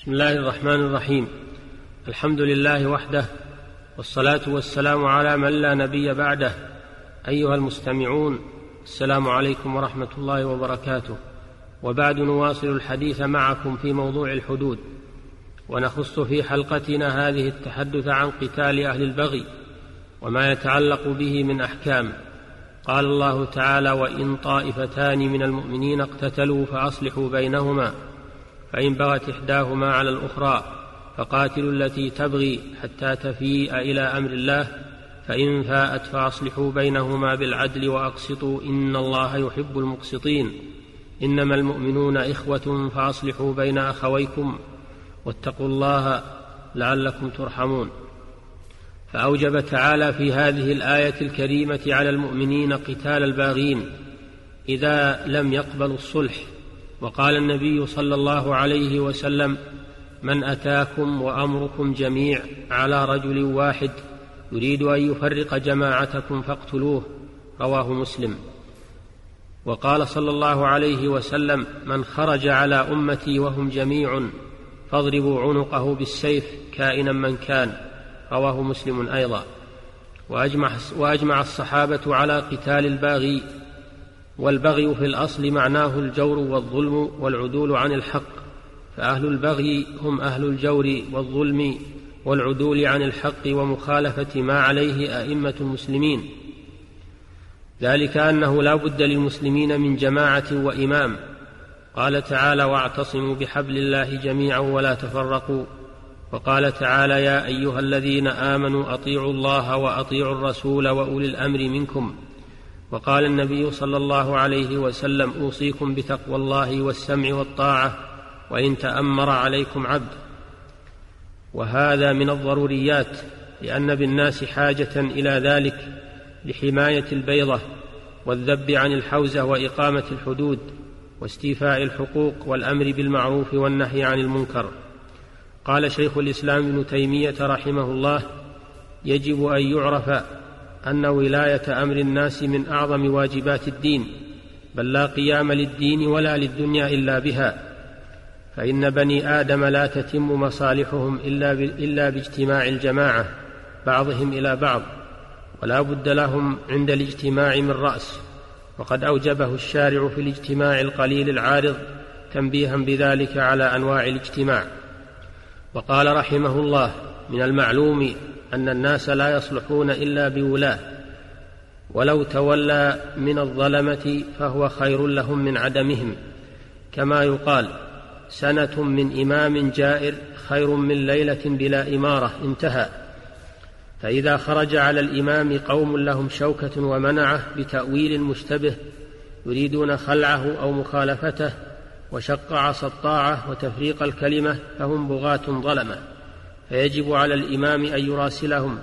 بسم الله الرحمن الرحيم. الحمد لله وحده والصلاة والسلام على من لا نبي بعده. أيها المستمعون السلام عليكم ورحمة الله وبركاته. وبعد نواصل الحديث معكم في موضوع الحدود. ونخص في حلقتنا هذه التحدث عن قتال أهل البغي وما يتعلق به من أحكام. قال الله تعالى وإن طائفتان من المؤمنين اقتتلوا فأصلحوا بينهما فإن بغت إحداهما على الأخرى فقاتلوا التي تبغي حتى تفيء إلى أمر الله فإن فاءت فأصلحوا بينهما بالعدل وأقسطوا إن الله يحب المقسطين. إنما المؤمنون إخوة فأصلحوا بين أخويكم واتقوا الله لعلكم ترحمون. فأوجب تعالى في هذه الآية الكريمة على المؤمنين قتال الباغين إذا لم يقبلوا الصلح. وقال النبي صلى الله عليه وسلم من أتاكم وأمركم جميع على رجل واحد يريد أن يفرق جماعتكم فاقتلوه. رواه مسلم. وقال صلى الله عليه وسلم من خرج على أمتي وهم جميع فاضربوا عنقه بالسيف كائنا من كان. رواه مسلم أيضا. واجمع, وأجمع الصحابة على قتال الباغي والبغي في الأصل معناه الجور والظلم والعدول عن الحق فأهل البغي هم أهل الجور والظلم والعدول عن الحق ومخالفة ما عليه أئمة المسلمين. ذلك أنه لا بد للمسلمين من جماعة وإمام. قال تعالى واعتصموا بحبل الله جميعا ولا تفرقوا وقال تعالى يا أيها الذين آمنوا أطيعوا الله وأطيعوا الرسول وأولي الأمر منكم وقال النبي صلى الله عليه وسلم أوصيكم بتقوى الله والسمع والطاعة وإن تأمر عليكم عبد. وهذا من الضروريات لأن بالناس حاجة إلى ذلك لحماية البيضة والذب عن الحوزة وإقامة الحدود واستيفاء الحقوق والأمر بالمعروف والنهي عن المنكر. قال شيخ الإسلام ابن تيمية رحمه الله يجب أن يعرف أن ولاية أمر الناس من أعظم واجبات الدين بل لا قيام للدين ولا للدنيا إلا بها. فإن بني آدم لا تتم مصالحهم إلا إلا باجتماع الجماعة بعضهم إلى بعض ولا بد لهم عند الاجتماع من رأس. وقد أوجبه الشارع في الاجتماع القليل العارض تنبيها بذلك على أنواع الاجتماع. وقال رحمه الله من المعلوم أن الناس لا يصلحون إلا بولاة ولو تولى من الظلمة فهو خير لهم من عدمهم. كما يقال سنة من إمام جائر خير من ليلة بلا إمارة انتهى. فإذا خرج على الإمام قوم لهم شوكة ومنعة بتأويل مشتبه يريدون خلعه أو مخالفته وشق عصا الطاعة وتفريق الكلمة فهم بغاة ظلمة. فيجب على الإمام أن يراسلهم.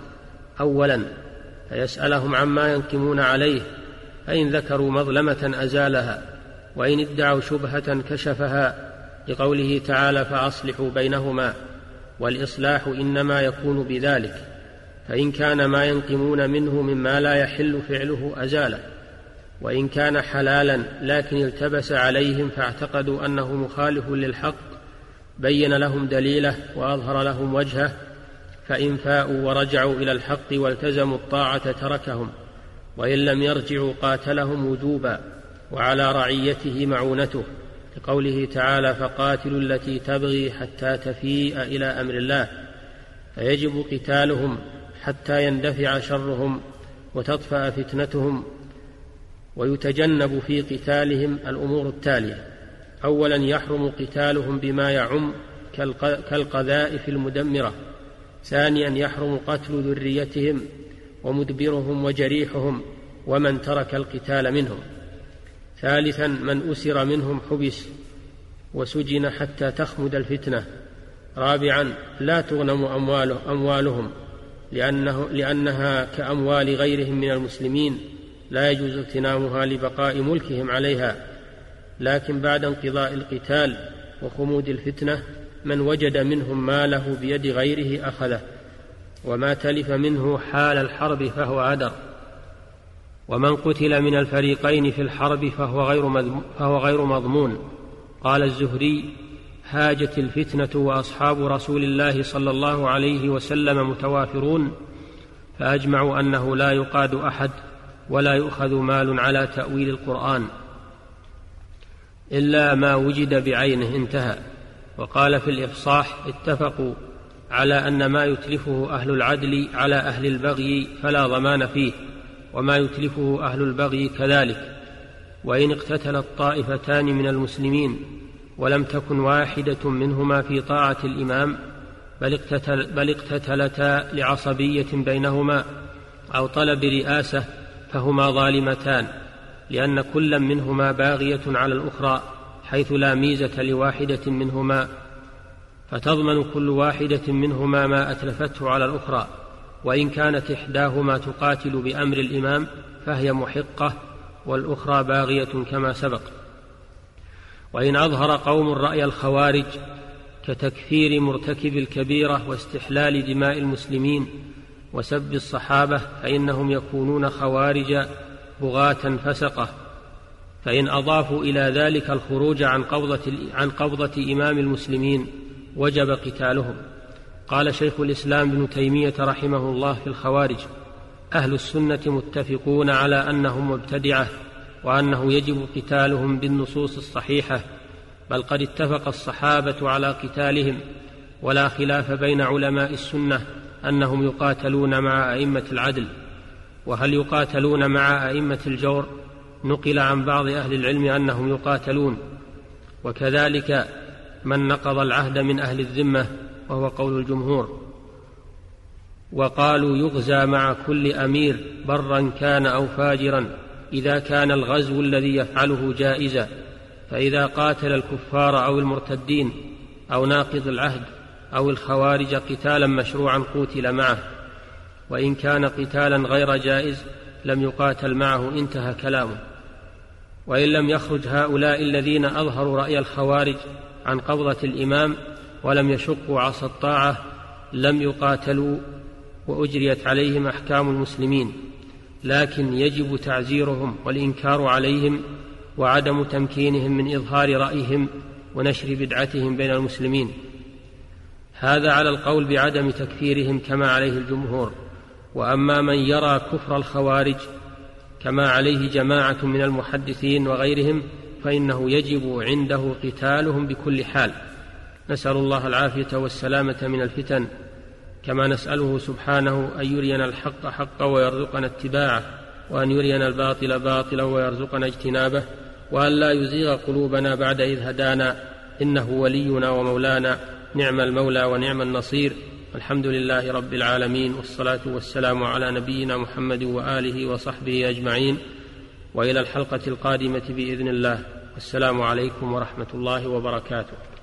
اولا فيسألهم عما ينقمون عليه فإن ذكروا مظلمة أزالها وإن ادعوا شبهة كشفها لقوله تعالى فأصلحوا بينهما والإصلاح إنما يكون بذلك فإن كان ما ينقمون منه مما لا يحل فعله أزاله وإن كان حلالا لكن التبس عليهم فاعتقدوا أنه مخالف للحق بين لهم دليله واظهر لهم وجهه فإن فاءوا ورجعوا إلى الحق والتزموا الطاعة تركهم وإن لم يرجعوا قاتلهم وجوبا وعلى رعيته معونته لقوله تعالى فقاتلوا التي تبغي حتى تفيء إلى أمر الله فيجب قتالهم حتى يندفع شرهم وتطفأ فتنتهم ويتجنب في قتالهم الأمور التالية. اولا يحرم قتالهم بما يعم كالقذائف المدمرة. ثانيا يحرم قتل ذريتهم ومدبرهم وجريحهم ومن ترك القتال منهم. ثالثا من أسر منهم حبس وسجن حتى تخمد الفتنة. رابعا لا تغنم أمواله أموالهم لأنه لأنها كأموال غيرهم من المسلمين. لا يجوز اغتنامها لبقاء ملكهم عليها. لكن بعد انقضاء القتال وخمود الفتنة من وجد منهم ماله بيد غيره أخذه وما تلف منه حال الحرب فهو عدر ومن قتل من الفريقين في الحرب فهو غير, فهو غير مضمون. قال الزهري هاجت الفتنة وأصحاب رسول الله صلى الله عليه وسلم متوافرون فأجمعوا أنه لا يقاد أحد ولا يؤخذ مال على تأويل القرآن. إلا ما وجد بعينه انتهى. وقال في الإفصاح اتفقوا على أن ما يتلفه أهل العدل على أهل البغي فلا ضمان فيه وما يتلفه أهل البغي كذلك. وإن اقتتلت طائفتان من المسلمين ولم تكن واحدة منهما في طاعة الإمام بل, اقتتل بل اقتتلتا لعصبية بينهما أو طلب رئاسة فهما ظالمتان. لأن كلا منهما باغية على الأخرى حيث لا ميزة لواحدة منهما فتضمن كل واحدة منهما ما أتلفته على الأخرى وإن كانت إحداهما تقاتل بأمر الإمام فهي محقة والأخرى باغية كما سبق. وإن أظهر قوم راي الخوارج كتكفير مرتكب الكبيرة واستحلال دماء المسلمين وسب الصحابة فإنهم يكونون خوارج بغاة فسقه فإن أضافوا إلى ذلك الخروج عن قبضة عن قبضة إمام المسلمين وجب قتالهم. قال شيخ الإسلام ابن تيمية رحمه الله في الخوارج أهل السنة متفقون على أنهم مبتدعة وأنه يجب قتالهم بالنصوص الصحيحة بل قد اتفق الصحابة على قتالهم ولا خلاف بين علماء السنة أنهم يقاتلون مع أئمة العدل. وهل يقاتلون مع أئمة الجور؟ نقل عن بعض أهل العلم أنهم يقاتلون. وكذلك من نقض العهد من أهل الذمة وهو قول الجمهور. وقالوا يغزى مع كل أمير برا كان أو فاجرا إذا كان الغزو الذي يفعله جائزا. فإذا قاتل الكفار أو المرتدين أو ناقض العهد أو الخوارج قتالا مشروعا قوتل معه. وإن كان قتالا غير جائز لم يقاتل معه انتهى كلامه. وإن لم يخرج هؤلاء الذين أظهروا رأي الخوارج عن قبضة الإمام ولم يشقوا عصا الطاعة لم يقاتلوا وأجريت عليهم أحكام المسلمين. لكن يجب تعزيرهم والإنكار عليهم وعدم تمكينهم من إظهار رأيهم ونشر بدعتهم بين المسلمين. هذا على القول بعدم تكفيرهم كما عليه الجمهور. وأما من يرى كفر الخوارج كما عليه جماعة من المحدثين وغيرهم فإنه يجب عنده قتالهم بكل حال. نسأل الله العافية والسلامة من الفتن. كما نسأله سبحانه أن يرينا الحق حقا ويرزقنا اتباعه وأن يرينا الباطل باطلا ويرزقنا اجتنابه وأن لا يزيغ قلوبنا بعد إذ هدانا. إنه ولينا ومولانا نعم المولى ونعم النصير. الحمد لله رب العالمين والصلاة والسلام على نبينا محمد وآله وصحبه أجمعين وإلى الحلقة القادمة بإذن الله. السلام عليكم ورحمة الله وبركاته.